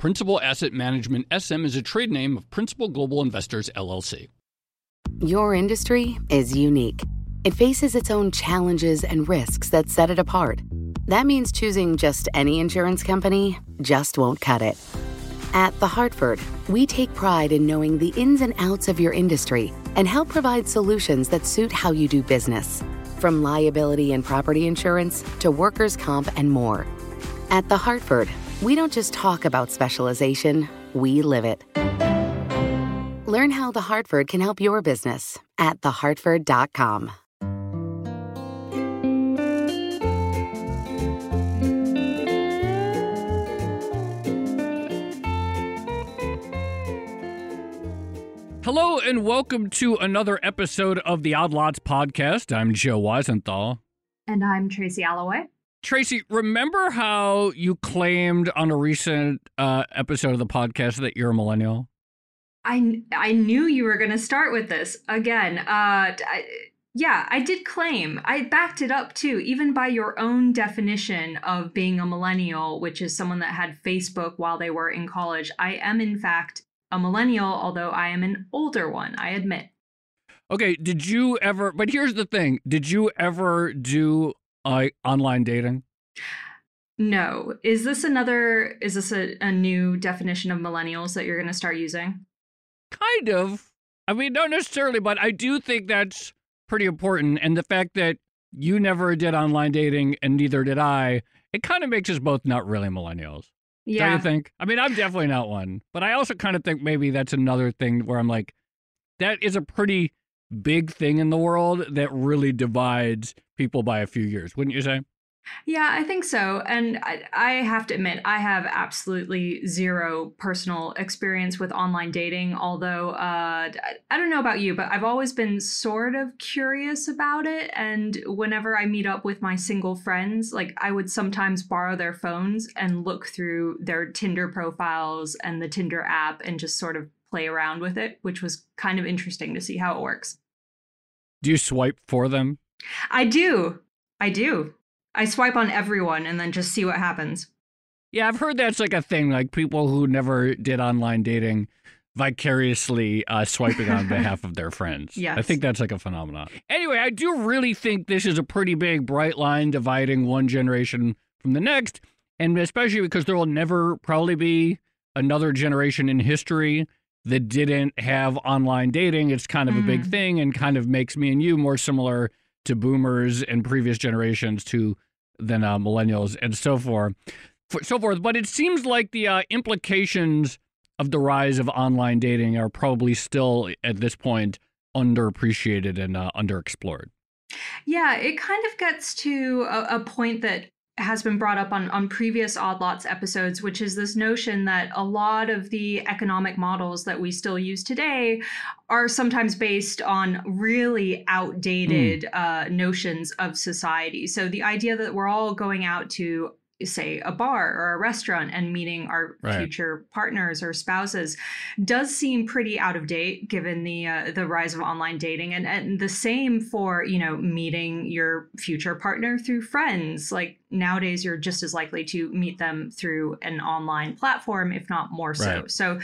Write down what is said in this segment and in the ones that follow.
Principal Asset Management SM is a trade name of Principal Global Investors LLC. Your industry is unique. It faces its own challenges and risks that set it apart. That means choosing just any insurance company just won't cut it. At The Hartford, we take pride in knowing the ins and outs of your industry and help provide solutions that suit how you do business. From liability and property insurance to workers' comp and more. At The Hartford, we don't just talk about specialization, we live it. Learn how The Hartford can help your business at thehartford.com. Hello and welcome to another episode of the Odd Lots podcast. I'm Joe Weisenthal. And I'm Tracy Alloway. Tracy, remember how you claimed on a recent uh, episode of the podcast that you're a millennial? I, I knew you were going to start with this again. Uh, I, yeah, I did claim. I backed it up too, even by your own definition of being a millennial, which is someone that had Facebook while they were in college. I am, in fact, a millennial, although I am an older one, I admit. Okay, did you ever, but here's the thing did you ever do uh, online dating? No. Is this another, is this a, a new definition of millennials that you're going to start using? Kind of. I mean, not necessarily, but I do think that's pretty important. And the fact that you never did online dating and neither did I, it kind of makes us both not really millennials. Yeah. Don't you think? I mean, I'm definitely not one, but I also kind of think maybe that's another thing where I'm like, that is a pretty big thing in the world that really divides people by a few years, wouldn't you say? Yeah, I think so. And I, I, have to admit, I have absolutely zero personal experience with online dating. Although, uh, I don't know about you, but I've always been sort of curious about it. And whenever I meet up with my single friends, like I would sometimes borrow their phones and look through their Tinder profiles and the Tinder app and just sort of play around with it, which was kind of interesting to see how it works. Do you swipe for them? I do. I do. I swipe on everyone and then just see what happens. Yeah, I've heard that's like a thing. Like people who never did online dating vicariously uh, swiping on behalf of their friends. Yes. I think that's like a phenomenon. Anyway, I do really think this is a pretty big bright line dividing one generation from the next. And especially because there will never probably be another generation in history that didn't have online dating. It's kind of mm. a big mm. thing and kind of makes me and you more similar to boomers and previous generations to than uh, millennials and so forth, so forth. But it seems like the uh, implications of the rise of online dating are probably still at this point underappreciated and uh, underexplored. Yeah, it kind of gets to a, a point that has been brought up on, on previous Odd Lots episodes, which is this notion that a lot of the economic models that we still use today are sometimes based on really outdated mm. uh, notions of society. So the idea that we're all going out to say a bar or a restaurant and meeting our right. future partners or spouses does seem pretty out of date given the uh, the rise of online dating and and the same for you know meeting your future partner through friends like nowadays you're just as likely to meet them through an online platform if not more so right. so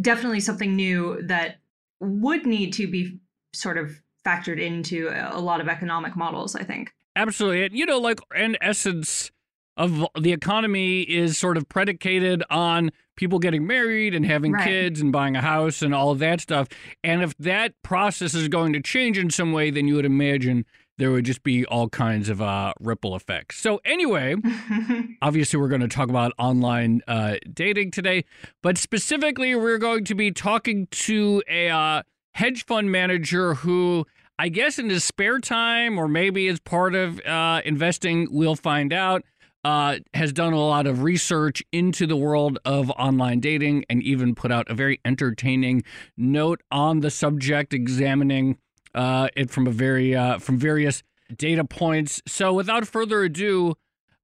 definitely something new that would need to be sort of factored into a lot of economic models i think absolutely And you know like in essence of the economy is sort of predicated on people getting married and having right. kids and buying a house and all of that stuff. And if that process is going to change in some way, then you would imagine there would just be all kinds of uh, ripple effects. So, anyway, obviously, we're going to talk about online uh, dating today, but specifically, we're going to be talking to a uh, hedge fund manager who. I guess in his spare time, or maybe as part of uh, investing, we'll find out uh, has done a lot of research into the world of online dating and even put out a very entertaining note on the subject, examining uh, it from a very uh, from various data points. So, without further ado,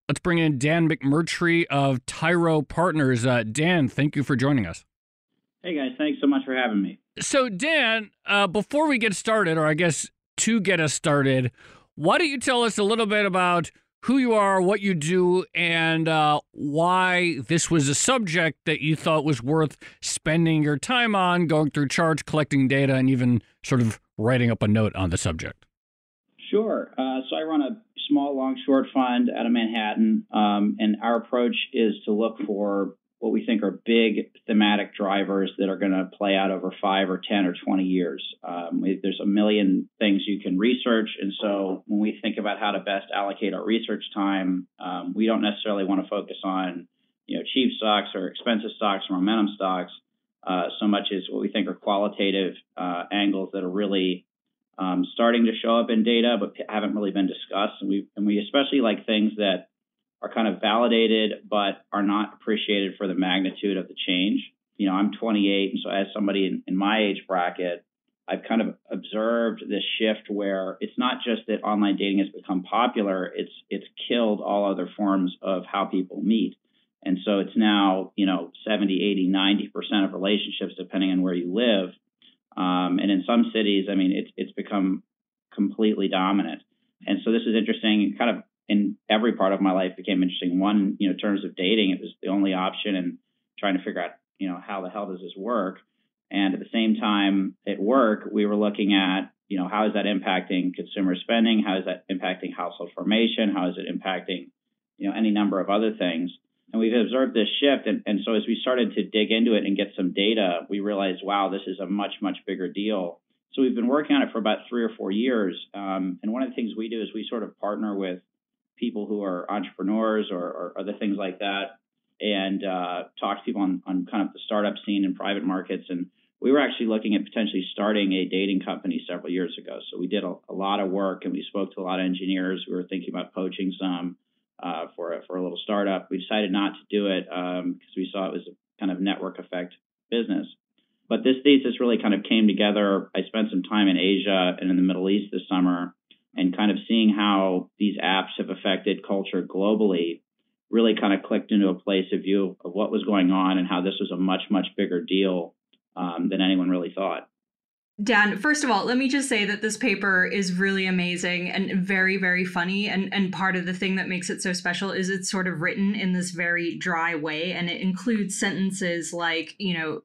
let's bring in Dan McMurtrie of Tyro Partners. Uh, Dan, thank you for joining us. Hey guys, thanks so much for having me. So, Dan, uh, before we get started, or I guess to get us started, why don't you tell us a little bit about who you are, what you do, and uh, why this was a subject that you thought was worth spending your time on, going through charts, collecting data, and even sort of writing up a note on the subject. Sure. Uh, so I run a small long short fund out of Manhattan, um, and our approach is to look for what we think are big thematic drivers that are going to play out over five or 10 or 20 years. Um, there's a million things you can research. And so when we think about how to best allocate our research time, um, we don't necessarily want to focus on you know, cheap stocks or expensive stocks or momentum stocks uh, so much as what we think are qualitative uh, angles that are really um, starting to show up in data but haven't really been discussed. And we, and we especially like things that are kind of validated but are not appreciated for the magnitude of the change. You know, I'm 28, and so as somebody in, in my age bracket, I've kind of observed this shift where it's not just that online dating has become popular, it's it's killed all other forms of how people meet. And so it's now, you know, 70, 80, 90% of relationships, depending on where you live. Um, and in some cities, I mean, it's, it's become completely dominant. And so this is interesting. Kind of in every part of my life became interesting. One, you know, in terms of dating, it was the only option and trying to figure out, you know, how the hell does this work? And at the same time, at work, we were looking at, you know, how is that impacting consumer spending? How is that impacting household formation? How is it impacting, you know, any number of other things? And we've observed this shift. And, and so as we started to dig into it and get some data, we realized, wow, this is a much, much bigger deal. So we've been working on it for about three or four years. Um, and one of the things we do is we sort of partner with people who are entrepreneurs or, or other things like that and uh, talk to people on, on kind of the startup scene and private markets. And we were actually looking at potentially starting a dating company several years ago. So we did a, a lot of work and we spoke to a lot of engineers. We were thinking about poaching some uh, for, a, for a little startup. We decided not to do it because um, we saw it was a kind of network effect business. But this thesis really kind of came together. I spent some time in Asia and in the Middle East this summer and kind of seeing how these apps have affected culture globally really kind of clicked into a place of view of what was going on and how this was a much, much bigger deal um, than anyone really thought. Dan, first of all, let me just say that this paper is really amazing and very, very funny. And, and part of the thing that makes it so special is it's sort of written in this very dry way. And it includes sentences like, you know,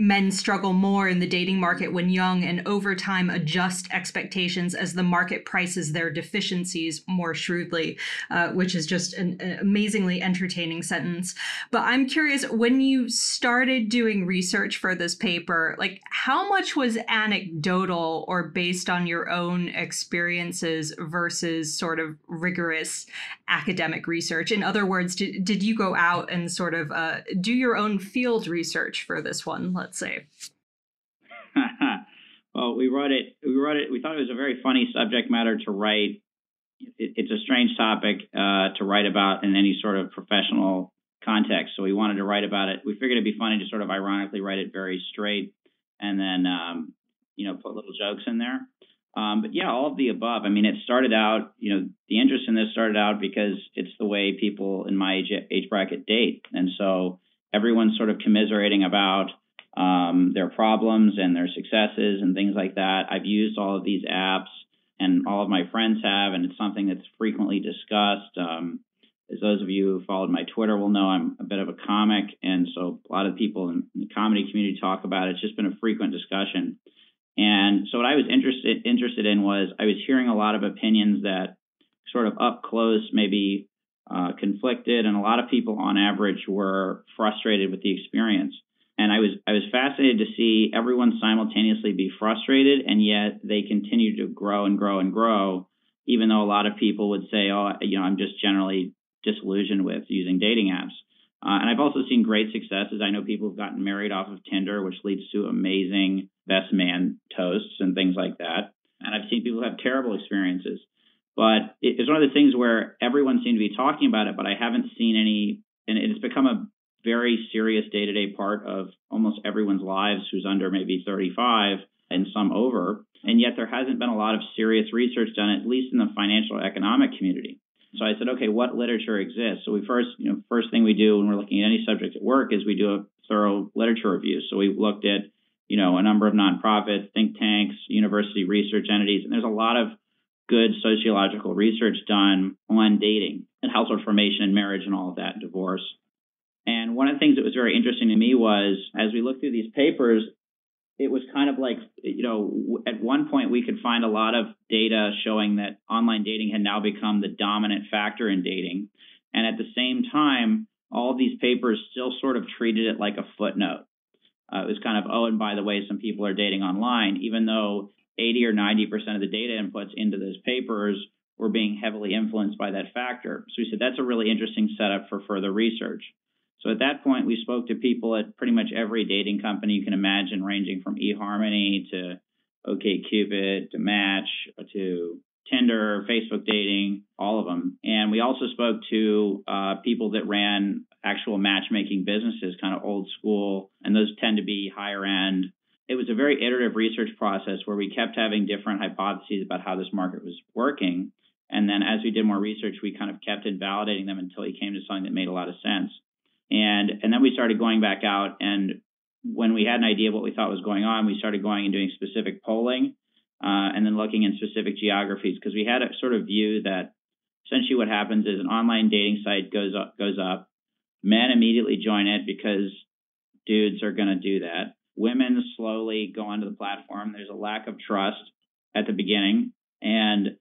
men struggle more in the dating market when young and over time adjust expectations as the market prices their deficiencies more shrewdly, uh, which is just an, amazingly entertaining sentence. But I'm curious, when you started doing research for this paper, like how much was anecdotal or based on your own experiences versus sort of rigorous academic research? In other words, did, did you go out and sort of uh, do your own field research for this one? Let's say? well, we wrote it. We wrote it. We thought it was a very funny subject matter to write. It, it's a strange topic uh, to write about in any sort of professional context. So we wanted to write about it. We figured it'd be funny to sort of ironically write it very straight, and then um, you know put little jokes in there. Um, but yeah, all of the above. I mean, it started out, you know, the interest in this started out because it's the way people in my age, age bracket date. And so everyone's sort of commiserating about um, their problems and their successes and things like that. I've used all of these apps, and all of my friends have, and it's something that's frequently discussed. Um, as those of you who followed my Twitter will know, I'm a bit of a comic, and so a lot of people in the comedy community talk about it. It's just been a frequent discussion. And so what I was interested interested in was I was hearing a lot of opinions that sort of up close maybe uh, conflicted, and a lot of people on average were frustrated with the experience and I was I was fascinated to see everyone simultaneously be frustrated and yet they continue to grow and grow and grow, even though a lot of people would say, oh, you know, I'm just generally disillusioned with using dating apps. Uh, and I've also seen great successes. I know people have gotten married off of Tinder, which leads to amazing best man toasts and things like that. And I've seen people have terrible experiences. But it's one of the things where everyone seemed to be talking about it, but I haven't seen any, and it's become a very serious day to day part of almost everyone's lives who's under maybe 35 and some over. And yet there hasn't been a lot of serious research done, at least in the financial economic community. So I said, okay, what literature exists? So we first, you know, first thing we do when we're looking at any subject at work is we do a thorough literature review. So we looked at, you know, a number of nonprofits, think tanks, university research entities, and there's a lot of good sociological research done on dating and household formation and marriage and all of that, divorce. And one of the things that was very interesting to me was as we looked through these papers, it was kind of like, you know, at one point we could find a lot of data showing that online dating had now become the dominant factor in dating. And at the same time, all these papers still sort of treated it like a footnote. Uh, it was kind of, oh, and by the way, some people are dating online, even though 80 or 90% of the data inputs into those papers were being heavily influenced by that factor. So we said that's a really interesting setup for further research. So at that point, we spoke to people at pretty much every dating company you can imagine, ranging from eHarmony to OKCupid to Match to Tinder, Facebook dating, all of them. And we also spoke to uh, people that ran actual matchmaking businesses, kind of old school, and those tend to be higher end. It was a very iterative research process where we kept having different hypotheses about how this market was working. And then as we did more research, we kind of kept invalidating them until we came to something that made a lot of sense. And and then we started going back out and when we had an idea of what we thought was going on, we started going and doing specific polling uh, and then looking in specific geographies because we had a sort of view that essentially what happens is an online dating site goes up, goes up. Men immediately join it because dudes are going to do that. Women slowly go onto the platform. There's a lack of trust at the beginning. And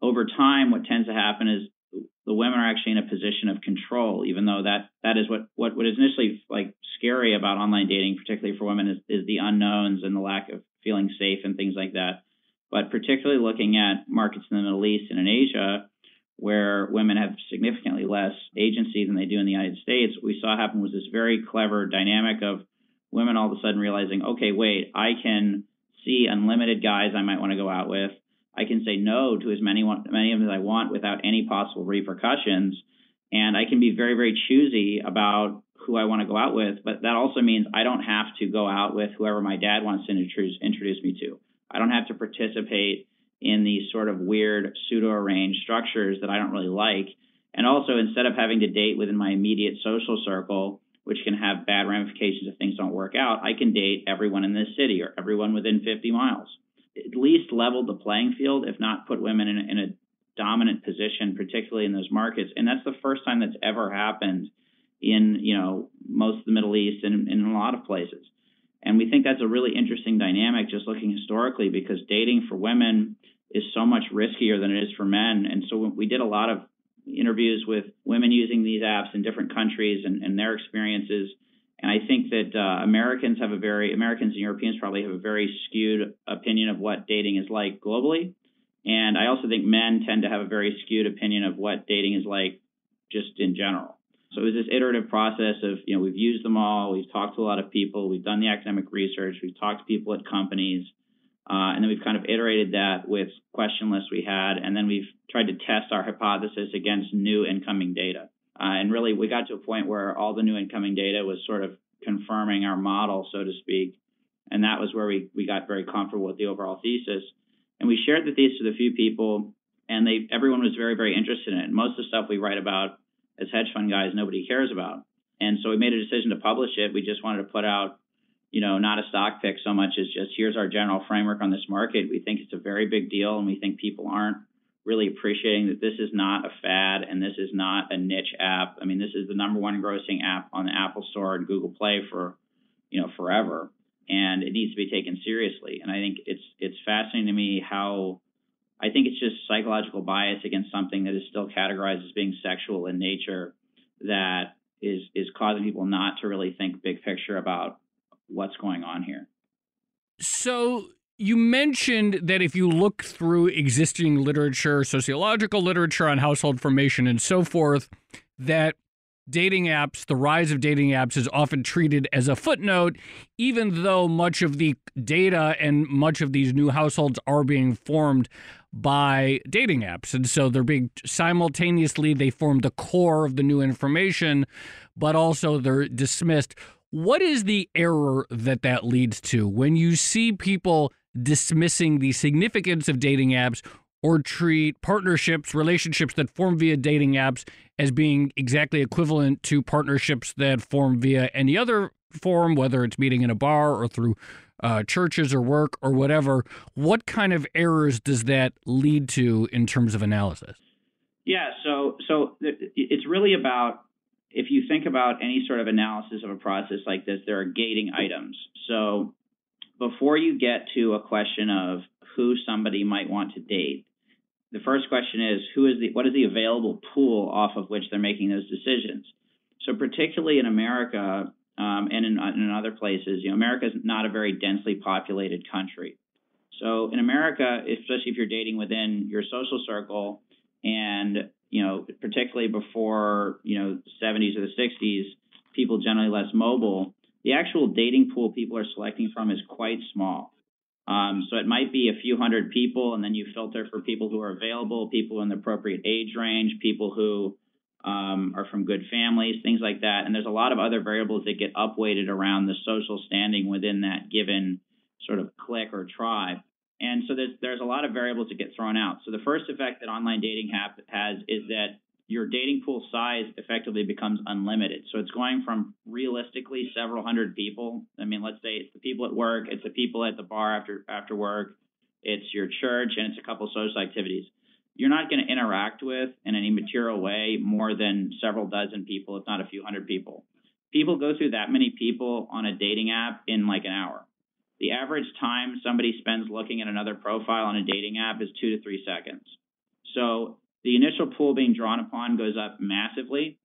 over time, what tends to happen is the women are actually in a position of control, even though that that is what what, what is initially like scary about online dating, particularly for women, is, is the unknowns and the lack of feeling safe and things like that. But particularly looking at markets in the Middle East and in Asia, where women have significantly less agency than they do in the United States, what we saw happen was this very clever dynamic of women all of a sudden realizing, okay, wait, I can see unlimited guys I might want to go out with. I can say no to as many many of them as I want without any possible repercussions, and I can be very very choosy about who I want to go out with. But that also means I don't have to go out with whoever my dad wants to introduce introduce me to. I don't have to participate in these sort of weird pseudo arranged structures that I don't really like. And also, instead of having to date within my immediate social circle, which can have bad ramifications if things don't work out, I can date everyone in this city or everyone within 50 miles at least leveled the playing field, if not put women in a, in a dominant position, particularly in those markets. And that's the first time that's ever happened in you know most of the Middle East and, and in a lot of places. And we think that's a really interesting dynamic, just looking historically, because dating for women is so much riskier than it is for men. And so we did a lot of interviews with women using these apps in different countries and, and their experiences. And I think that uh, Americans have a very Americans and Europeans probably have a very skewed opinion of what dating is like globally. And I also think men tend to have a very skewed opinion of what dating is like just in general. So it was this iterative process of, you know, we've used them all, we've talked to a lot of people, we've done the academic research, we've talked to people at companies, uh, and then we've kind of iterated that with question lists we had, and then we've tried to test our hypothesis against new incoming data. Uh, and really, we got to a point where all the new incoming data was sort of confirming our model, so to speak. And that was where we, we got very comfortable with the overall thesis. And we shared the thesis with a few people, and they everyone was very, very interested in it. Most of the stuff we write about as hedge fund guys, nobody cares about. And so we made a decision to publish it. We just wanted to put out, you know, not a stock pick so much as just here's our general framework on this market. We think it's a very big deal, and we think people aren't really appreciating that this is not a fad and this is not a niche app. I mean, this is the number one grossing app on the Apple Store and Google Play for, you know, forever, and it needs to be taken seriously. And I think it's it's fascinating to me how I think it's just psychological bias against something that is still categorized as being sexual in nature that is is causing people not to really think big picture about what's going on here. So you mentioned that if you look through existing literature, sociological literature on household formation and so forth, that dating apps, the rise of dating apps is often treated as a footnote, even though much of the data and much of these new households are being formed by dating apps. And so they're being simultaneously, they form the core of the new information, but also they're dismissed. What is the error that that leads to when you see people dismissing the significance of dating apps or treat partnerships, relationships that form via dating apps as being exactly equivalent to partnerships that form via any other form, whether it's meeting in a bar or through uh, churches or work or whatever. What kind of errors does that lead to in terms of analysis? Yeah, so so it's really about if you think about any sort of analysis of a process like this, there are gating items. So before you get to a question of who somebody might want to date, the first question is who is the what is the available pool off of which they're making those decisions. So particularly in America um, and in, in other places, you know, America is not a very densely populated country. So in America, especially if you're dating within your social circle, and you know, particularly before you know 70s or the 60s, people generally less mobile. The actual dating pool people are selecting from is quite small. Um, so it might be a few hundred people, and then you filter for people who are available, people in the appropriate age range, people who um, are from good families, things like that. And there's a lot of other variables that get upweighted around the social standing within that given sort of clique or tribe. And so there's there's a lot of variables that get thrown out. So the first effect that online dating has is that your dating pool size effectively becomes unlimited. So it's going from realistically several hundred people. I mean, let's say it's the people at work, it's the people at the bar after after work, it's your church, and it's a couple social activities. You're not going to interact with in any material way more than several dozen people, if not a few hundred people. People go through that many people on a dating app in like an hour. The average time somebody spends looking at another profile on a dating app is two to three seconds. So the initial pool being drawn upon goes up massively.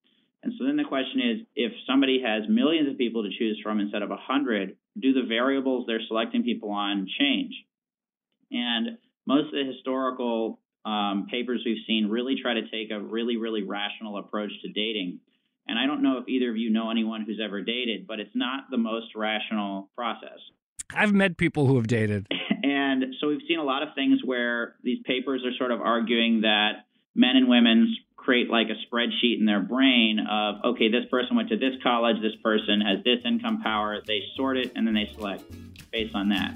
And so then the question is if somebody has millions of people to choose from instead of 100, do the variables they're selecting people on change? And most of the historical um, papers we've seen really try to take a really, really rational approach to dating. And I don't know if either of you know anyone who's ever dated, but it's not the most rational process. I've met people who have dated. and so we've seen a lot of things where these papers are sort of arguing that men and women create like a spreadsheet in their brain of okay this person went to this college this person has this income power they sort it and then they select based on that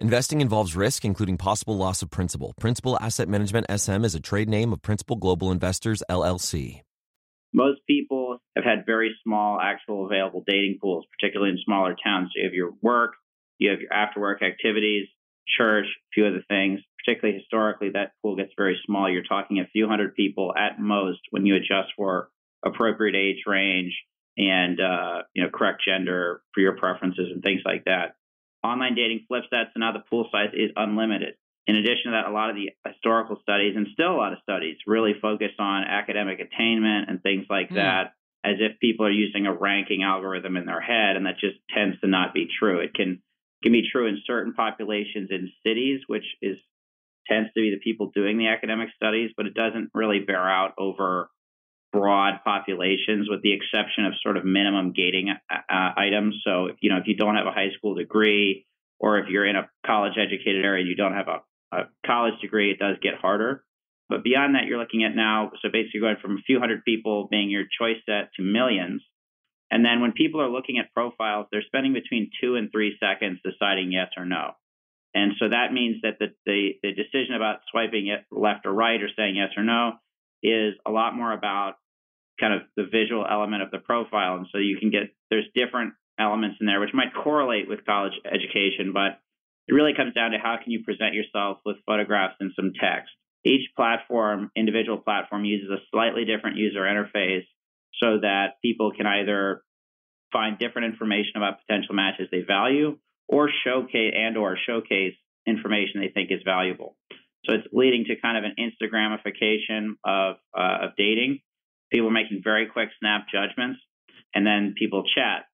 Investing involves risk, including possible loss of principal. Principal Asset Management SM is a trade name of Principal Global Investors, LLC. Most people have had very small actual available dating pools, particularly in smaller towns. So you have your work, you have your after work activities, church, a few other things. Particularly historically, that pool gets very small. You're talking a few hundred people at most when you adjust for appropriate age range and uh, you know correct gender for your preferences and things like that online dating flips that, so now the pool size is unlimited. In addition to that, a lot of the historical studies and still a lot of studies really focus on academic attainment and things like mm. that as if people are using a ranking algorithm in their head, and that just tends to not be true. It can can be true in certain populations in cities, which is tends to be the people doing the academic studies, but it doesn't really bear out over broad populations, with the exception of sort of minimum gating uh, uh, items. So, if, you know, if you don't have a high school degree, or if you're in a college educated area and you don't have a, a college degree, it does get harder. But beyond that, you're looking at now, so basically going from a few hundred people being your choice set to millions. And then when people are looking at profiles, they're spending between two and three seconds deciding yes or no. And so that means that the, the, the decision about swiping it left or right or saying yes or no is a lot more about kind of the visual element of the profile. And so you can get, there's different elements in there which might correlate with college education, but it really comes down to how can you present yourself with photographs and some text. each platform, individual platform, uses a slightly different user interface so that people can either find different information about potential matches they value or showcase and or showcase information they think is valuable. So it's leading to kind of an Instagramification of uh, of dating. People are making very quick snap judgments, and then people chat.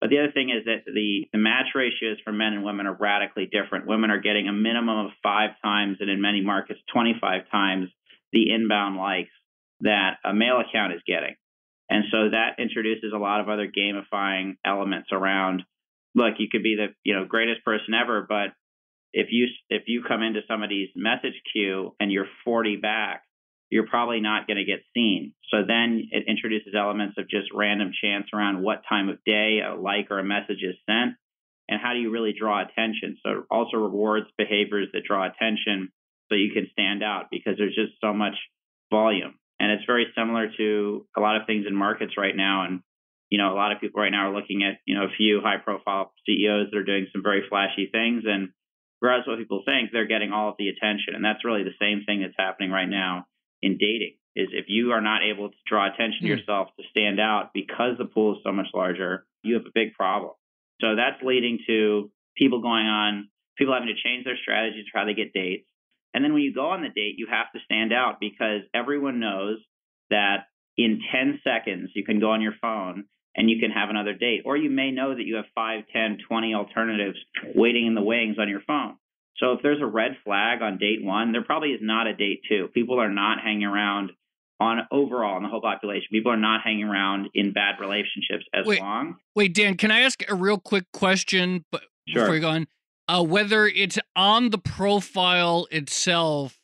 But the other thing is that the, the match ratios for men and women are radically different. Women are getting a minimum of five times, and in many markets, 25 times the inbound likes that a male account is getting. And so that introduces a lot of other gamifying elements around. Look, you could be the you know greatest person ever, but if you if you come into somebody's message queue and you're 40 back, you're probably not going to get seen. So then it introduces elements of just random chance around what time of day a like or a message is sent and how do you really draw attention. So it also rewards behaviors that draw attention so you can stand out because there's just so much volume. And it's very similar to a lot of things in markets right now. And, you know, a lot of people right now are looking at, you know, a few high profile CEOs that are doing some very flashy things. And regardless of what people think, they're getting all of the attention. And that's really the same thing that's happening right now in dating is if you are not able to draw attention to hmm. yourself to stand out because the pool is so much larger, you have a big problem. So that's leading to people going on, people having to change their strategies for how they get dates. And then when you go on the date, you have to stand out because everyone knows that in 10 seconds, you can go on your phone and you can have another date. Or you may know that you have 5, 10, 20 alternatives waiting in the wings on your phone. So if there's a red flag on date one, there probably is not a date two. People are not hanging around on overall in the whole population. People are not hanging around in bad relationships as wait, long. Wait, Dan, can I ask a real quick question sure. before you go on? Uh, whether it's on the profile itself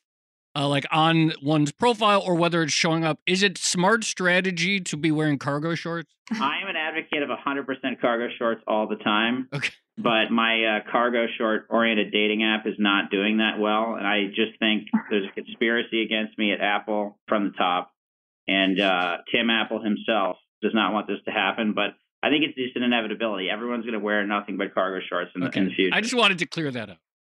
uh, like on one's profile or whether it's showing up. Is it smart strategy to be wearing cargo shorts? I am an advocate of 100% cargo shorts all the time. Okay. But my uh, cargo short oriented dating app is not doing that well. And I just think there's a conspiracy against me at Apple from the top. And uh, Tim Apple himself does not want this to happen. But I think it's just an inevitability. Everyone's going to wear nothing but cargo shorts in, okay. the, in the future. I just wanted to clear that up.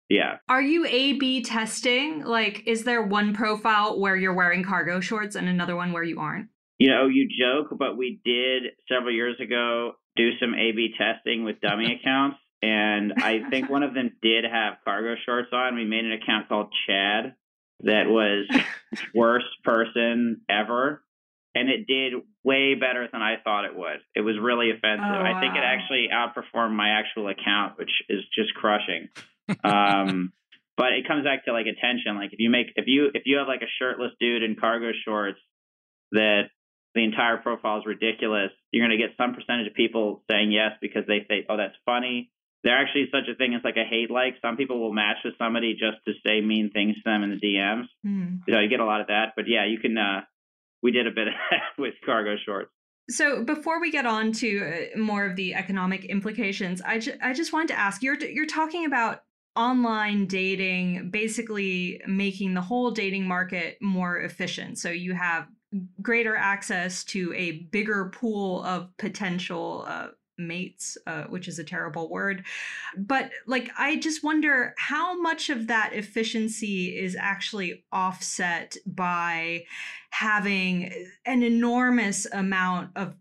Yeah. Are you A B testing? Like, is there one profile where you're wearing cargo shorts and another one where you aren't? You know, you joke, but we did several years ago do some A B testing with dummy accounts. And I think one of them did have cargo shorts on. We made an account called Chad that was worst person ever. And it did way better than I thought it would. It was really offensive. Oh, wow. I think it actually outperformed my actual account, which is just crushing um, but it comes back to like attention. Like if you make if you if you have like a shirtless dude in cargo shorts that the entire profile is ridiculous, you're going to get some percentage of people saying yes because they say, "Oh, that's funny." There actually is such a thing as like a hate like. Some people will match with somebody just to say mean things to them in the DMs. Mm. You know, you get a lot of that. But yeah, you can. uh We did a bit of that with cargo shorts. So before we get on to uh, more of the economic implications, I, ju- I just wanted to ask you're you're talking about online dating basically making the whole dating market more efficient. So you have greater access to a bigger pool of potential uh, mates, uh, which is a terrible word. But like, I just wonder how much of that efficiency is actually offset by having an enormous amount of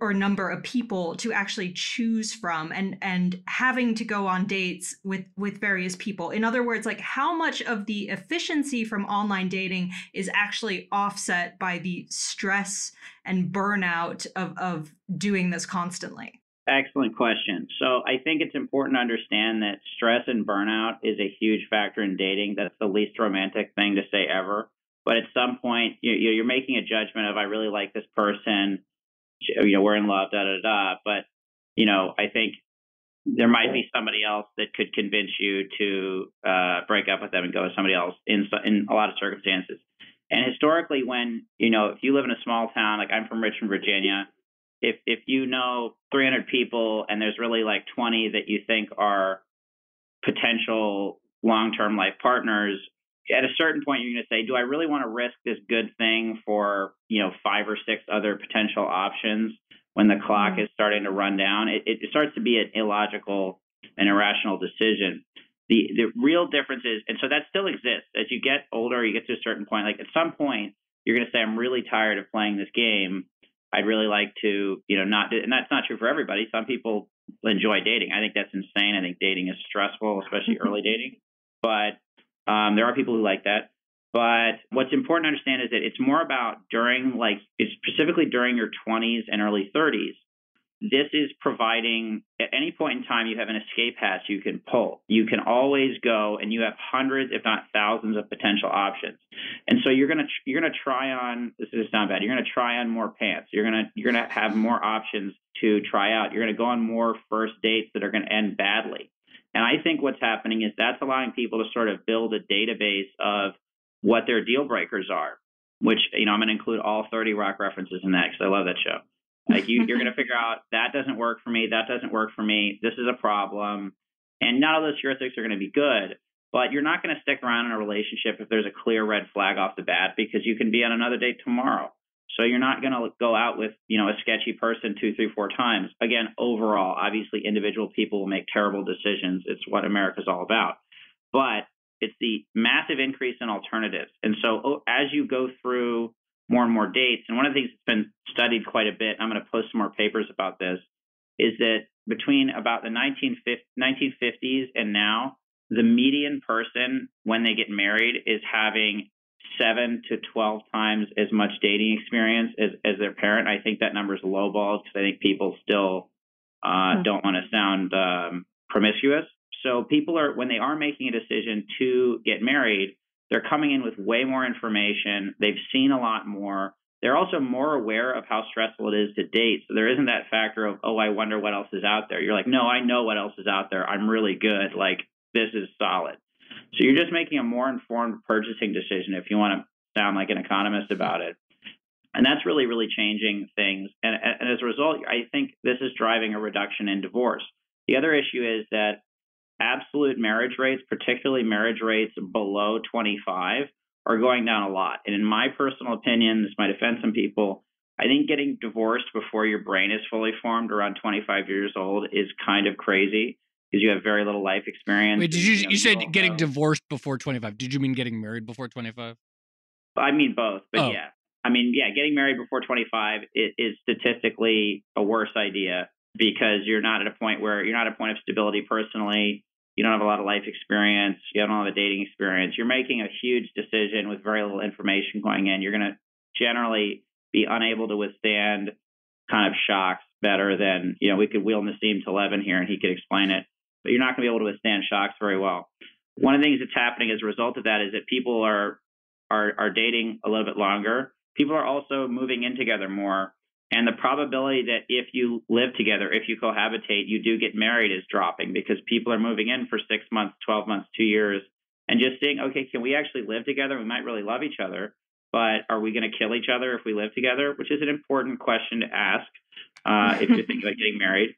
or, number of people to actually choose from and and having to go on dates with with various people in other words like how much of the efficiency from online dating is actually offset by the stress and burnout of of doing this constantly Excellent question. So I think it's important to understand that stress and burnout is a huge factor in dating. That's the least romantic thing to say ever. But at some point, you're making a judgment of I really like this person you know, we're in love, da da da. But you know, I think there might be somebody else that could convince you to uh, break up with them and go with somebody else in in a lot of circumstances. And historically, when you know, if you live in a small town, like I'm from Richmond, Virginia, if if you know 300 people and there's really like 20 that you think are potential long-term life partners, at a certain point you're going to say, do I really want to risk this good thing for, you know, five or six other potential options when the clock mm-hmm. is starting to run down? It, it starts to be an illogical and irrational decision. the the real difference is, and so that still exists as you get older. You get to a certain point. Like at some point, you're going to say, "I'm really tired of playing this game. I'd really like to, you know, not." And that's not true for everybody. Some people enjoy dating. I think that's insane. I think dating is stressful, especially early dating. But um, there are people who like that. But what's important to understand is that it's more about during, like, specifically during your 20s and early 30s this is providing at any point in time you have an escape hatch you can pull. You can always go and you have hundreds, if not thousands, of potential options. And so you're gonna you're gonna try on this is not bad. You're gonna try on more pants. You're gonna you're gonna have more options to try out. You're gonna go on more first dates that are gonna end badly. And I think what's happening is that's allowing people to sort of build a database of what their deal breakers are, which, you know, I'm going to include all 30 rock references in that because I love that show. Like you, you're going to figure out that doesn't work for me. That doesn't work for me. This is a problem. And none of those heuristics are going to be good. But you're not going to stick around in a relationship if there's a clear red flag off the bat because you can be on another date tomorrow. So you're not going to go out with, you know, a sketchy person two, three, four times. Again, overall, obviously individual people will make terrible decisions. It's what America's all about. But it's the massive increase in alternatives. And so oh, as you go through more and more dates. And one of the things that's been studied quite a bit, I'm going to post some more papers about this, is that between about the 1950s and now, the median person, when they get married, is having seven to 12 times as much dating experience as, as their parent. I think that number is lowballed because I think people still uh, hmm. don't want to sound um, promiscuous. So people are, when they are making a decision to get married, they're coming in with way more information. They've seen a lot more. They're also more aware of how stressful it is to date. So there isn't that factor of, oh, I wonder what else is out there. You're like, no, I know what else is out there. I'm really good. Like, this is solid. So you're just making a more informed purchasing decision if you want to sound like an economist about it. And that's really, really changing things. And, and as a result, I think this is driving a reduction in divorce. The other issue is that absolute marriage rates, particularly marriage rates below 25, are going down a lot. And in my personal opinion, this might offend some people. I think getting divorced before your brain is fully formed around 25 years old is kind of crazy because you have very little life experience. Wait, did you you, know, you said getting know. divorced before 25? Did you mean getting married before 25? I mean both, but oh. yeah. I mean, yeah, getting married before 25 is, is statistically a worse idea because you're not at a point where you're not at a point of stability personally. You don't have a lot of life experience. You don't have a dating experience. You're making a huge decision with very little information going in. You're going to generally be unable to withstand kind of shocks better than, you know, we could wheel Nassim Taleb here and he could explain it, but you're not going to be able to withstand shocks very well. One of the things that's happening as a result of that is that people are, are, are dating a little bit longer. People are also moving in together more and the probability that if you live together, if you cohabitate, you do get married is dropping because people are moving in for six months, 12 months, two years, and just saying, okay, can we actually live together? We might really love each other, but are we going to kill each other if we live together? Which is an important question to ask uh, if you're thinking about getting married.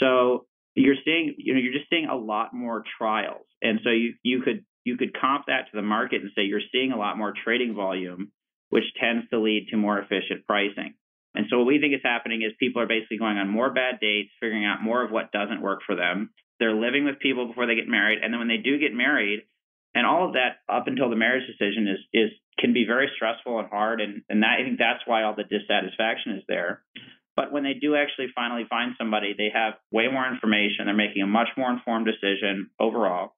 So you're seeing, you know, you're just seeing a lot more trials, and so you you could you could comp that to the market and say you're seeing a lot more trading volume, which tends to lead to more efficient pricing. And so what we think is happening is people are basically going on more bad dates, figuring out more of what doesn't work for them. They're living with people before they get married, and then when they do get married, and all of that up until the marriage decision is is can be very stressful and hard, and and that, I think that's why all the dissatisfaction is there. But when they do actually finally find somebody, they have way more information. They're making a much more informed decision overall,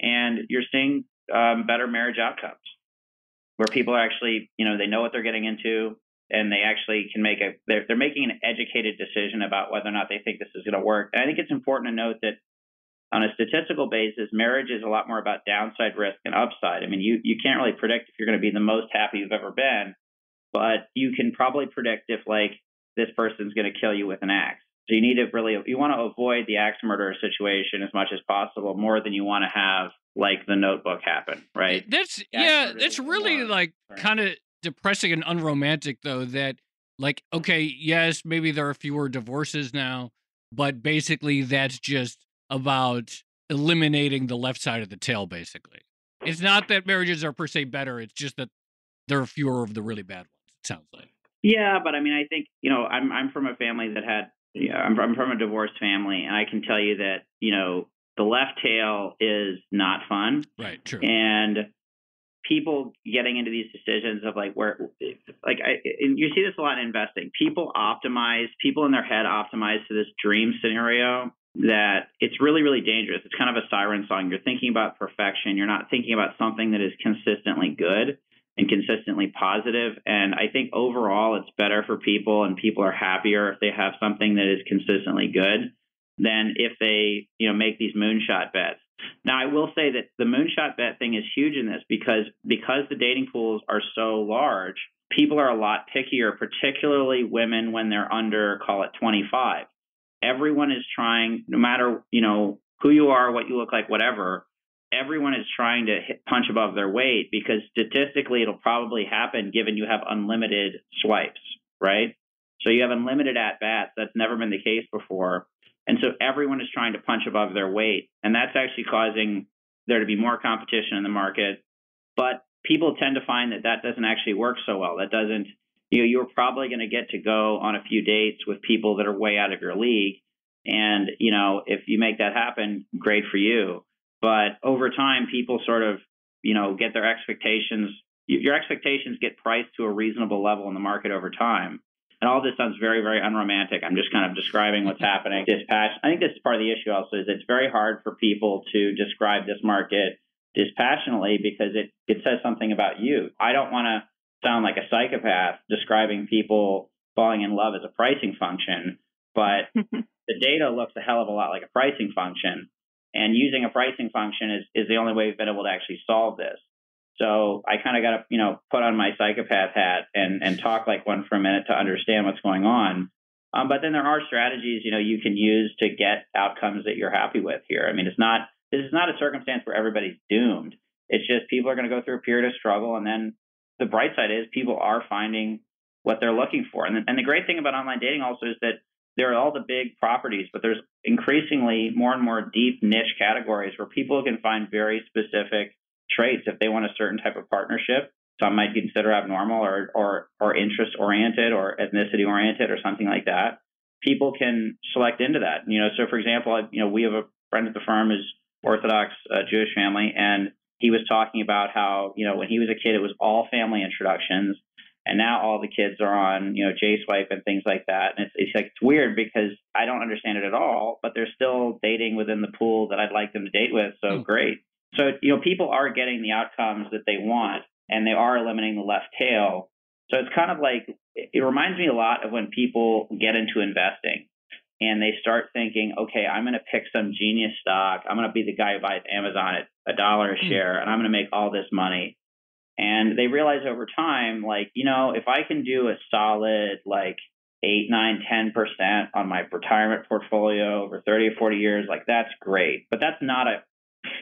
and you're seeing um, better marriage outcomes where people are actually, you know, they know what they're getting into and they actually can make a they're, they're making an educated decision about whether or not they think this is going to work. And I think it's important to note that on a statistical basis, marriage is a lot more about downside risk and upside. I mean, you you can't really predict if you're going to be the most happy you've ever been, but you can probably predict if like this person's going to kill you with an axe. So you need to really you want to avoid the axe murderer situation as much as possible, more than you want to have like the Notebook happen, right? That's yeah, that's really like kind of depressing and unromantic though that like okay yes maybe there are fewer divorces now but basically that's just about eliminating the left side of the tail basically it's not that marriages are per se better it's just that there are fewer of the really bad ones it sounds like yeah but i mean i think you know i'm i'm from a family that had yeah, I'm, I'm from a divorced family and i can tell you that you know the left tail is not fun. Right, true. And people getting into these decisions of like where like I, and you see this a lot in investing. People optimize people in their head optimize to this dream scenario that it's really really dangerous. It's kind of a siren song. You're thinking about perfection. You're not thinking about something that is consistently good and consistently positive and i think overall it's better for people and people are happier if they have something that is consistently good than if they you know make these moonshot bets now, I will say that the moonshot bet thing is huge in this because because the dating pools are so large, people are a lot pickier, particularly women when they're under, call it 25. Everyone is trying, no matter you know who you are, what you look like, whatever. Everyone is trying to hit, punch above their weight because statistically, it'll probably happen given you have unlimited swipes, right? So you have unlimited at bats. That's never been the case before. And so everyone is trying to punch above their weight. And that's actually causing there to be more competition in the market. But people tend to find that that doesn't actually work so well. That doesn't, you know, you're probably going to get to go on a few dates with people that are way out of your league. And, you know, if you make that happen, great for you. But over time, people sort of, you know, get their expectations, your expectations get priced to a reasonable level in the market over time. And all this sounds very, very unromantic. I'm just kind of describing what's happening. Dispassion. I think this is part of the issue also is it's very hard for people to describe this market dispassionately because it, it says something about you. I don't want to sound like a psychopath describing people falling in love as a pricing function, but the data looks a hell of a lot like a pricing function. And using a pricing function is, is the only way we've been able to actually solve this. So I kind of got to, you know, put on my psychopath hat and, and talk like one for a minute to understand what's going on. Um, but then there are strategies, you know, you can use to get outcomes that you're happy with here. I mean, it's not, this is not a circumstance where everybody's doomed. It's just people are going to go through a period of struggle. And then the bright side is people are finding what they're looking for. And, and the great thing about online dating also is that there are all the big properties, but there's increasingly more and more deep niche categories where people can find very specific traits if they want a certain type of partnership. Some might consider abnormal or or or interest oriented or ethnicity oriented or something like that. People can select into that. You know, so for example, you know, we have a friend at the firm is Orthodox uh, Jewish family, and he was talking about how you know when he was a kid it was all family introductions, and now all the kids are on you know J Swipe and things like that. And it's, it's like it's weird because I don't understand it at all, but they're still dating within the pool that I'd like them to date with. So mm. great. So, you know, people are getting the outcomes that they want and they are eliminating the left tail. So it's kind of like, it reminds me a lot of when people get into investing and they start thinking, okay, I'm going to pick some genius stock. I'm going to be the guy who buys Amazon at a dollar a hmm. share and I'm going to make all this money. And they realize over time, like, you know, if I can do a solid, like, eight, nine, ten percent on my retirement portfolio over 30 or 40 years, like that's great. But that's not a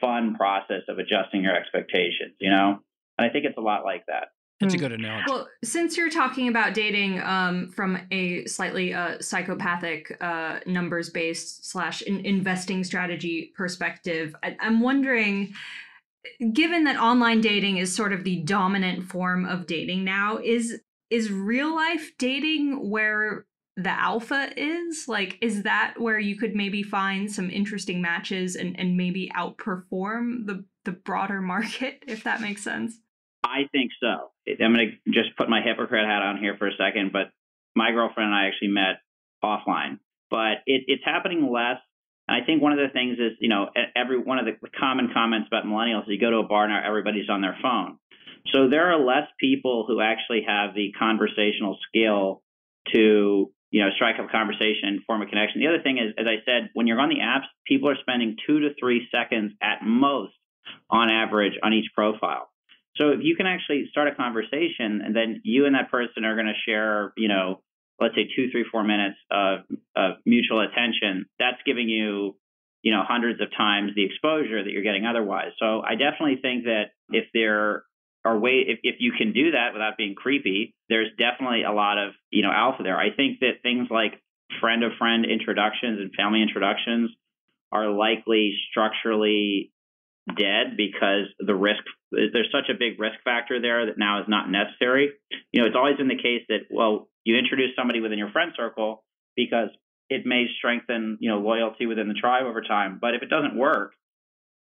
fun process of adjusting your expectations, you know? And I think it's a lot like that. That's a hmm. good analogy. Well, since you're talking about dating um, from a slightly uh, psychopathic, uh, numbers based slash investing strategy perspective, I- I'm wondering, given that online dating is sort of the dominant form of dating now, is is real life dating where the alpha is? Like, is that where you could maybe find some interesting matches and, and maybe outperform the, the broader market, if that makes sense? I think so. I'm going to just put my hypocrite hat on here for a second, but my girlfriend and I actually met offline, but it, it's happening less. And I think one of the things is, you know, every one of the common comments about millennials is you go to a bar now, everybody's on their phone. So there are less people who actually have the conversational skill to you know, strike up a conversation, form a connection. The other thing is, as I said, when you're on the apps, people are spending two to three seconds at most on average on each profile. So if you can actually start a conversation and then you and that person are going to share, you know, let's say two, three, four minutes of, of mutual attention, that's giving you, you know, hundreds of times the exposure that you're getting otherwise. So I definitely think that if there are way if, if you can do that without being creepy, there's definitely a lot of you know alpha there. I think that things like friend of friend introductions and family introductions are likely structurally dead because the risk there's such a big risk factor there that now is not necessary. You know, it's always been the case that well, you introduce somebody within your friend circle because it may strengthen, you know, loyalty within the tribe over time. But if it doesn't work,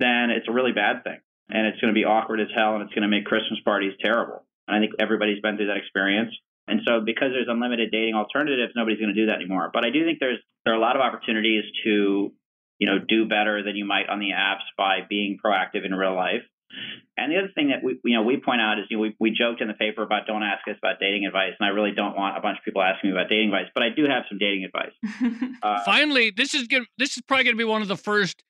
then it's a really bad thing. And it's going to be awkward as hell and it's going to make Christmas parties terrible. And I think everybody's been through that experience. And so because there's unlimited dating alternatives, nobody's going to do that anymore. But I do think there's there are a lot of opportunities to, you know, do better than you might on the apps by being proactive in real life. And the other thing that we, you know, we point out is, you know, we, we joked in the paper about don't ask us about dating advice, and I really don't want a bunch of people asking me about dating advice, but I do have some dating advice. Uh, Finally, this is good. This is probably going to be one of the first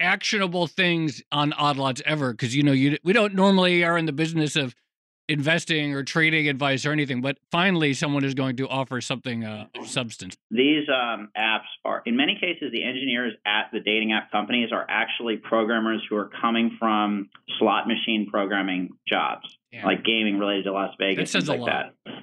actionable things on Odd Lots ever, because you know, you we don't normally are in the business of investing or trading advice or anything, but finally someone is going to offer something uh, of substance. These um, apps are, in many cases, the engineers at the dating app companies are actually programmers who are coming from slot machine programming jobs, yeah. like gaming related to Las Vegas, things like lot. that.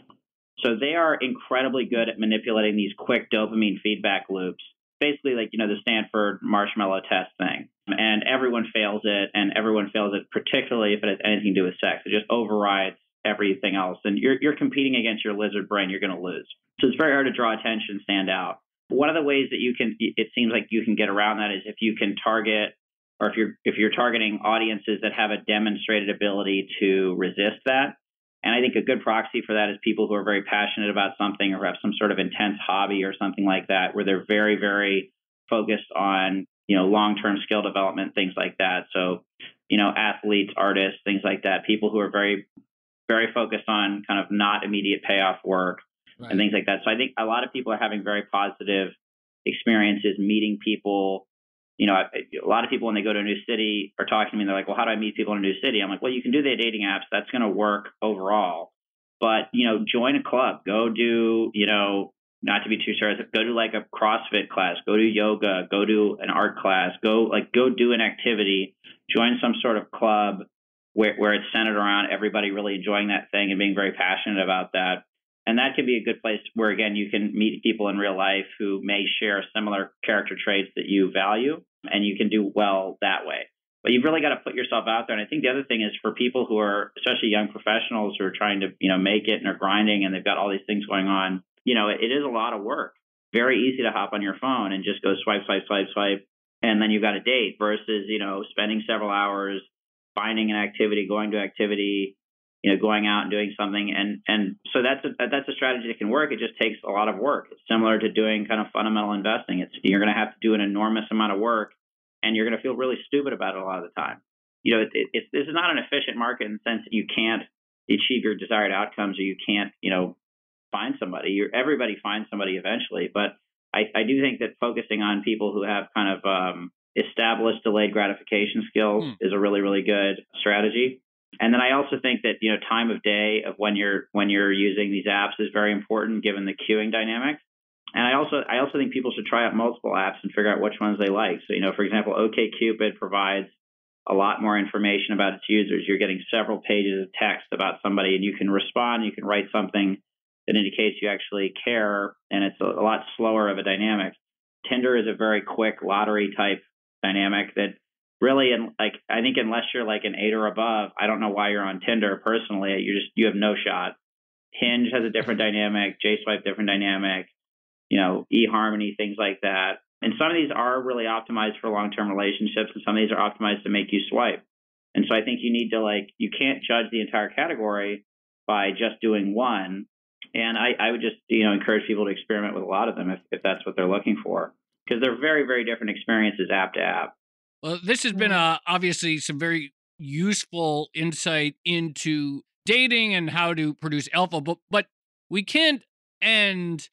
So they are incredibly good at manipulating these quick dopamine feedback loops. Basically, like you know the Stanford marshmallow test thing and everyone fails it, and everyone fails it, particularly if it has anything to do with sex. It just overrides everything else, and you're you're competing against your lizard brain. You're going to lose. So it's very hard to draw attention, stand out. One of the ways that you can, it seems like you can get around that is if you can target, or if you're if you're targeting audiences that have a demonstrated ability to resist that. And I think a good proxy for that is people who are very passionate about something or have some sort of intense hobby or something like that, where they're very, very focused on you know, long-term skill development, things like that. So, you know, athletes, artists, things like that, people who are very, very focused on kind of not immediate payoff work right. and things like that. So I think a lot of people are having very positive experiences meeting people. You know, a lot of people when they go to a new city are talking to me they're like, well, how do I meet people in a new city? I'm like, well, you can do the dating apps. That's going to work overall. But, you know, join a club, go do, you know, not to be too serious, go to like a CrossFit class, go to yoga, go to an art class, go like go do an activity, join some sort of club where where it's centered around everybody really enjoying that thing and being very passionate about that. And that can be a good place where again you can meet people in real life who may share similar character traits that you value and you can do well that way. But you've really got to put yourself out there. And I think the other thing is for people who are especially young professionals who are trying to, you know, make it and are grinding and they've got all these things going on you know, it is a lot of work. Very easy to hop on your phone and just go swipe, swipe, swipe, swipe, and then you've got a date versus, you know, spending several hours finding an activity, going to activity, you know, going out and doing something. And and so that's a that's a strategy that can work. It just takes a lot of work. It's similar to doing kind of fundamental investing. It's you're going to have to do an enormous amount of work, and you're going to feel really stupid about it a lot of the time. You know, it, it, it's this is not an efficient market in the sense that you can't achieve your desired outcomes or you can't, you know, find somebody. You're, everybody finds somebody eventually, but I, I do think that focusing on people who have kind of um, established delayed gratification skills mm. is a really really good strategy. And then I also think that you know time of day of when you're when you're using these apps is very important given the queuing dynamics. And I also I also think people should try out multiple apps and figure out which ones they like. So you know, for example, OKCupid provides a lot more information about its users. You're getting several pages of text about somebody, and you can respond. You can write something that indicates you actually care, and it's a, a lot slower of a dynamic. Tinder is a very quick lottery type dynamic that really, and like I think unless you're like an eight or above, I don't know why you're on Tinder personally. You just you have no shot. Hinge has a different dynamic. JSwipe different dynamic. You know, eHarmony things like that. And some of these are really optimized for long term relationships, and some of these are optimized to make you swipe. And so I think you need to like you can't judge the entire category by just doing one. And I, I would just, you know, encourage people to experiment with a lot of them if, if that's what they're looking for, because they're very, very different experiences app to app. Well, this has been uh, obviously some very useful insight into dating and how to produce alpha, but but we can't end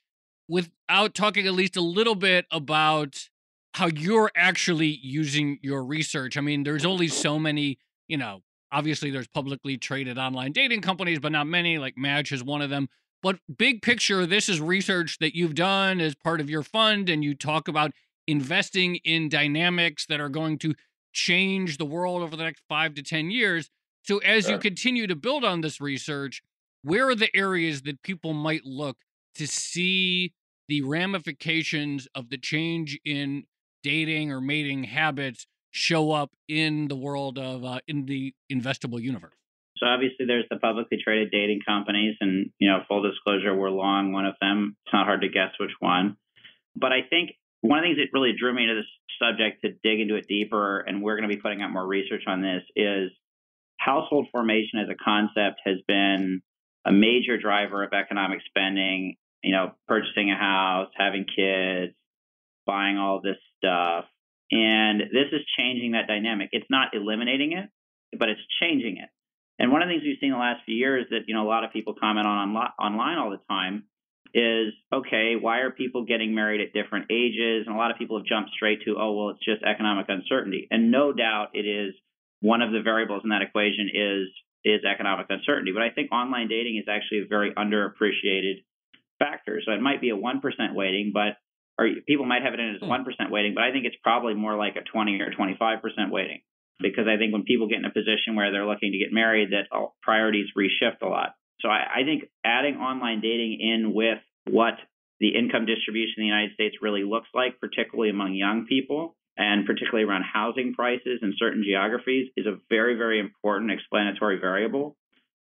without talking at least a little bit about how you're actually using your research. I mean, there's only so many, you know, obviously there's publicly traded online dating companies, but not many. Like Match is one of them. But big picture, this is research that you've done as part of your fund, and you talk about investing in dynamics that are going to change the world over the next five to 10 years. So, as you continue to build on this research, where are the areas that people might look to see the ramifications of the change in dating or mating habits show up in the world of uh, in the investable universe? So obviously there's the publicly traded dating companies and, you know, full disclosure, we're long one of them. It's not hard to guess which one. But I think one of the things that really drew me to this subject to dig into it deeper, and we're going to be putting out more research on this, is household formation as a concept has been a major driver of economic spending. You know, purchasing a house, having kids, buying all this stuff. And this is changing that dynamic. It's not eliminating it, but it's changing it. And one of the things we've seen the last few years that you know a lot of people comment on online all the time is okay, why are people getting married at different ages? And a lot of people have jumped straight to, oh well, it's just economic uncertainty. And no doubt it is one of the variables in that equation is is economic uncertainty. But I think online dating is actually a very underappreciated factor. So it might be a one percent weighting, but or people might have it in as hmm. one percent weighting, but I think it's probably more like a twenty or twenty five percent weighting because I think when people get in a position where they're looking to get married, that priorities reshift a lot. So I, I think adding online dating in with what the income distribution in the United States really looks like, particularly among young people, and particularly around housing prices in certain geographies, is a very, very important explanatory variable.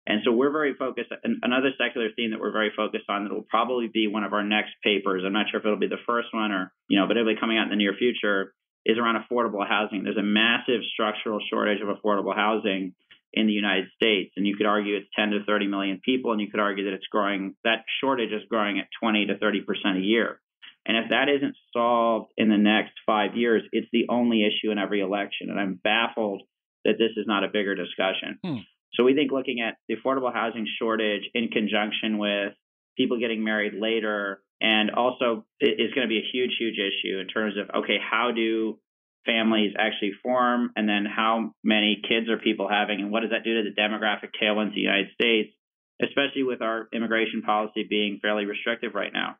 And so we're very focused. Another secular theme that we're very focused on that will probably be one of our next papers. I'm not sure if it'll be the first one or, you know, but it'll be coming out in the near future is around affordable housing. There's a massive structural shortage of affordable housing in the United States, and you could argue it's 10 to 30 million people, and you could argue that it's growing. That shortage is growing at 20 to 30 percent a year. And if that isn't solved in the next five years, it's the only issue in every election. And I'm baffled that this is not a bigger discussion. Hmm. So we think looking at the affordable housing shortage in conjunction with people getting married later and also, it's going to be a huge, huge issue in terms of okay, how do families actually form, and then how many kids are people having, and what does that do to the demographic tailwinds of the United States, especially with our immigration policy being fairly restrictive right now.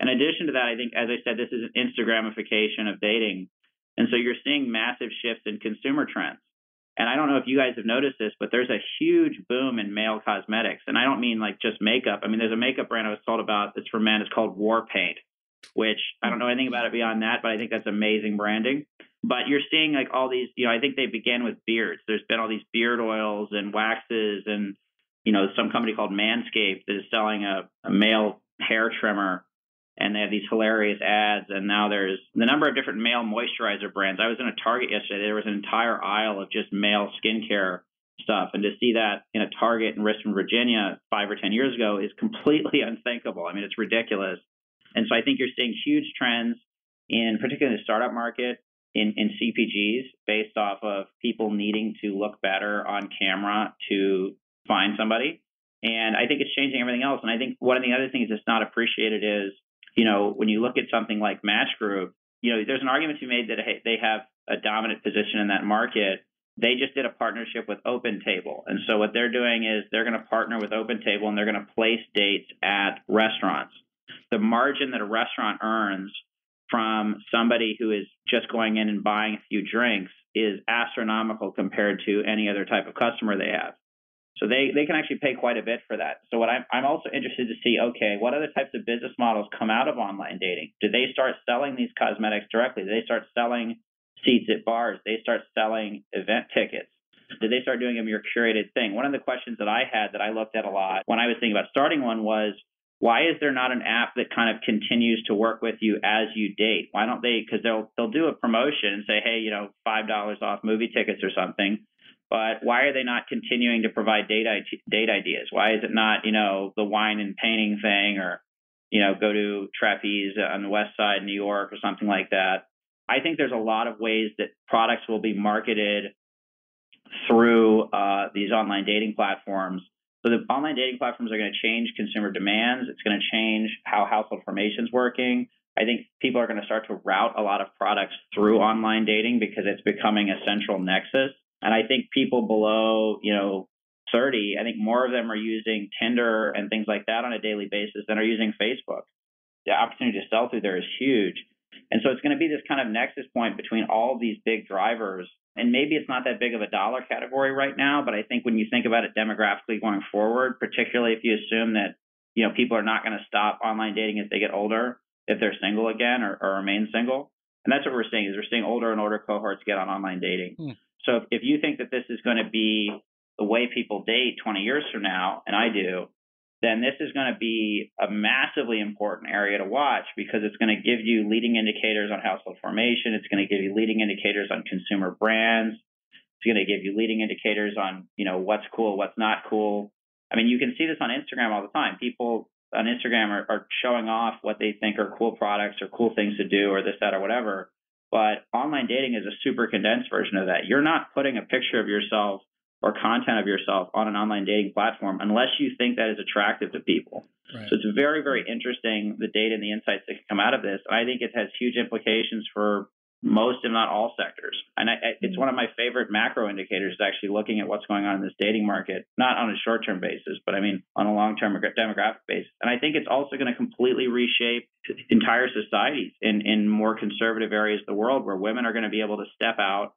In addition to that, I think, as I said, this is an Instagramification of dating. And so you're seeing massive shifts in consumer trends. And I don't know if you guys have noticed this, but there's a huge boom in male cosmetics. And I don't mean like just makeup. I mean, there's a makeup brand I was told about that's for men. It's called War Paint, which I don't know anything about it beyond that, but I think that's amazing branding. But you're seeing like all these, you know, I think they began with beards. There's been all these beard oils and waxes and, you know, some company called Manscaped that is selling a, a male hair trimmer and they have these hilarious ads. And now there's the number of different male moisturizer brands. I was in a Target yesterday. There was an entire aisle of just male skincare stuff. And to see that in a Target in Richmond, Virginia, five or 10 years ago is completely unthinkable. I mean, it's ridiculous. And so I think you're seeing huge trends in particularly the startup market in, in CPGs based off of people needing to look better on camera to find somebody. And I think it's changing everything else. And I think one of the other things that's not appreciated is you know, when you look at something like Match Group, you know, there's an argument to be made that hey, they have a dominant position in that market. They just did a partnership with OpenTable. And so what they're doing is they're going to partner with OpenTable and they're going to place dates at restaurants. The margin that a restaurant earns from somebody who is just going in and buying a few drinks is astronomical compared to any other type of customer they have. So they, they can actually pay quite a bit for that. So what I'm, I'm also interested to see, okay, what other types of business models come out of online dating? Do they start selling these cosmetics directly? Do they start selling seats at bars? Do they start selling event tickets? Did they start doing a more curated thing? One of the questions that I had that I looked at a lot when I was thinking about starting one was, why is there not an app that kind of continues to work with you as you date? Why don't they? Because they'll they'll do a promotion and say, hey, you know, five dollars off movie tickets or something but why are they not continuing to provide date date ideas? Why is it not you know the wine and painting thing or you know go to trapeze on the west side New York or something like that? I think there's a lot of ways that products will be marketed through uh, these online dating platforms. So the online dating platforms are going to change consumer demands. It's going to change how household formation is working. I think people are going to start to route a lot of products through online dating because it's becoming a central nexus. And I think people below, you know, 30, I think more of them are using Tinder and things like that on a daily basis than are using Facebook. The opportunity to sell through there is huge. And so it's going to be this kind of nexus point between all these big drivers. And maybe it's not that big of a dollar category right now, but I think when you think about it demographically going forward, particularly if you assume that, you know, people are not going to stop online dating as they get older, if they're single again or, or remain single. And that's what we're seeing is we're seeing older and older cohorts get on online dating. Hmm. So if you think that this is going to be the way people date 20 years from now, and I do, then this is going to be a massively important area to watch because it's going to give you leading indicators on household formation. It's going to give you leading indicators on consumer brands. It's going to give you leading indicators on, you know, what's cool, what's not cool. I mean, you can see this on Instagram all the time. People on Instagram are, are showing off what they think are cool products or cool things to do or this, that, or whatever. But online dating is a super condensed version of that. You're not putting a picture of yourself or content of yourself on an online dating platform unless you think that is attractive to people. Right. So it's very, very interesting the data and the insights that can come out of this. I think it has huge implications for most, if not all, sectors. And I, it's mm-hmm. one of my favorite macro indicators is actually looking at what's going on in this dating market, not on a short term basis, but I mean on a long term demographic basis. And I think it's also going to completely reshape entire societies in, in more conservative areas of the world where women are going to be able to step out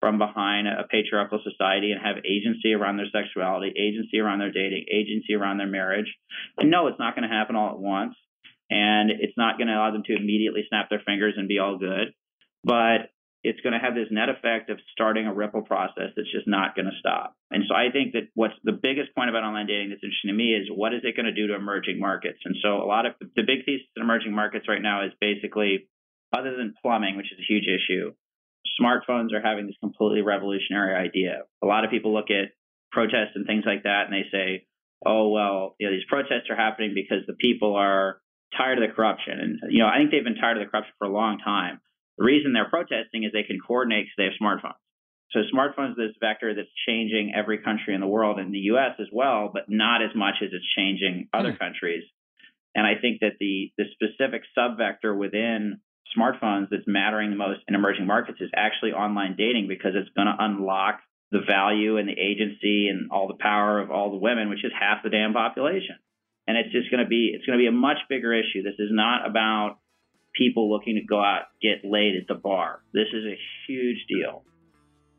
from behind a patriarchal society and have agency around their sexuality, agency around their dating, agency around their marriage. And no, it's not going to happen all at once. And it's not going to allow them to immediately snap their fingers and be all good but it's going to have this net effect of starting a ripple process that's just not going to stop. And so I think that what's the biggest point about online dating that's interesting to me is what is it going to do to emerging markets? And so a lot of the big thesis in emerging markets right now is basically, other than plumbing, which is a huge issue, smartphones are having this completely revolutionary idea. A lot of people look at protests and things like that and they say, oh, well, you know, these protests are happening because the people are tired of the corruption. And, you know, I think they've been tired of the corruption for a long time. The reason they're protesting is they can coordinate because they have smartphones. So smartphones this vector that's changing every country in the world, in the U.S. as well, but not as much as it's changing other hmm. countries. And I think that the the specific subvector within smartphones that's mattering the most in emerging markets is actually online dating because it's going to unlock the value and the agency and all the power of all the women, which is half the damn population. And it's just going to be it's going to be a much bigger issue. This is not about people looking to go out get laid at the bar. This is a huge deal.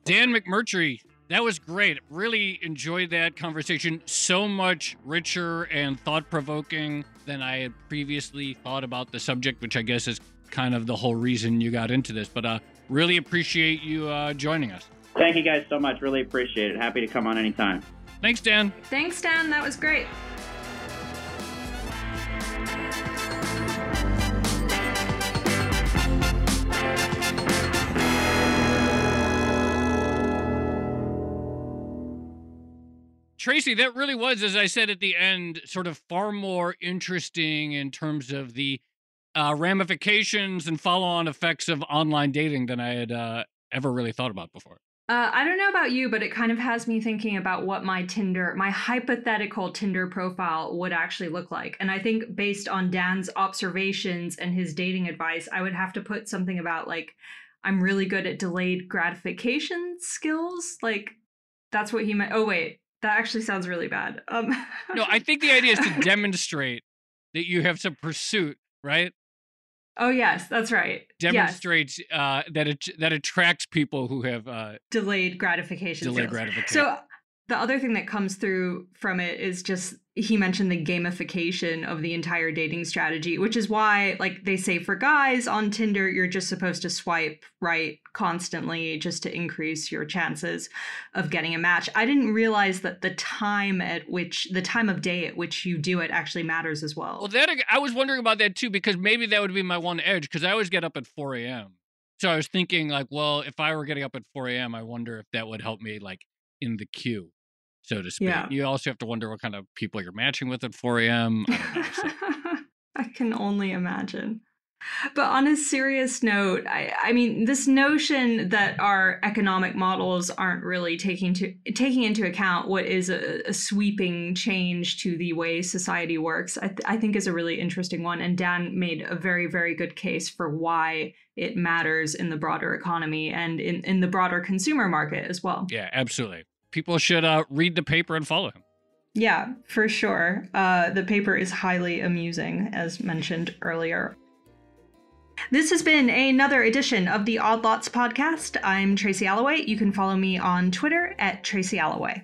Dan McMurtrie, that was great. Really enjoyed that conversation. So much richer and thought provoking than I had previously thought about the subject, which I guess is kind of the whole reason you got into this. But uh, really appreciate you uh, joining us. Thank you guys so much. Really appreciate it. Happy to come on anytime. Thanks, Dan. Thanks, Dan. That was great. Tracy, that really was, as I said at the end, sort of far more interesting in terms of the uh, ramifications and follow on effects of online dating than I had uh, ever really thought about before. Uh, I don't know about you, but it kind of has me thinking about what my Tinder, my hypothetical Tinder profile would actually look like. And I think based on Dan's observations and his dating advice, I would have to put something about like, I'm really good at delayed gratification skills. Like, that's what he meant. Oh, wait. That actually sounds really bad. Um, no, I think the idea is to demonstrate that you have some pursuit, right? Oh yes, that's right. Demonstrates yes. uh, that it that attracts people who have uh, delayed gratification. Delayed gratification. So the other thing that comes through from it is just he mentioned the gamification of the entire dating strategy, which is why, like they say for guys on Tinder, you're just supposed to swipe right constantly just to increase your chances of getting a match. I didn't realize that the time at which, the time of day at which you do it actually matters as well. Well, that I was wondering about that too, because maybe that would be my one edge, because I always get up at 4 a.m. So I was thinking, like, well, if I were getting up at 4 a.m., I wonder if that would help me, like, in the queue so to speak. Yeah. You also have to wonder what kind of people you're matching with at 4 a.m. I, so. I can only imagine. But on a serious note, I, I mean, this notion that our economic models aren't really taking to taking into account what is a, a sweeping change to the way society works, I, th- I think is a really interesting one. And Dan made a very, very good case for why it matters in the broader economy and in, in the broader consumer market as well. Yeah, absolutely people should uh, read the paper and follow him. Yeah, for sure. Uh, the paper is highly amusing, as mentioned earlier. This has been another edition of the Odd Lots podcast. I'm Tracy Alloway. You can follow me on Twitter at Tracy Alloway.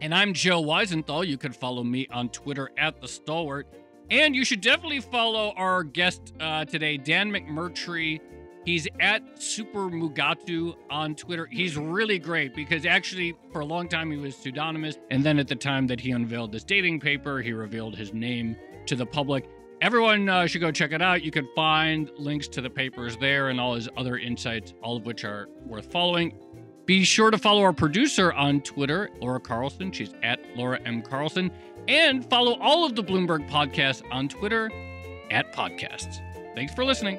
And I'm Joe Weisenthal. You can follow me on Twitter at The Stalwart. And you should definitely follow our guest uh, today, Dan McMurtrie, He's at Super Mugatu on Twitter. He's really great because actually, for a long time, he was pseudonymous. And then at the time that he unveiled this dating paper, he revealed his name to the public. Everyone uh, should go check it out. You can find links to the papers there and all his other insights, all of which are worth following. Be sure to follow our producer on Twitter, Laura Carlson. She's at Laura M. Carlson. And follow all of the Bloomberg podcasts on Twitter at podcasts. Thanks for listening.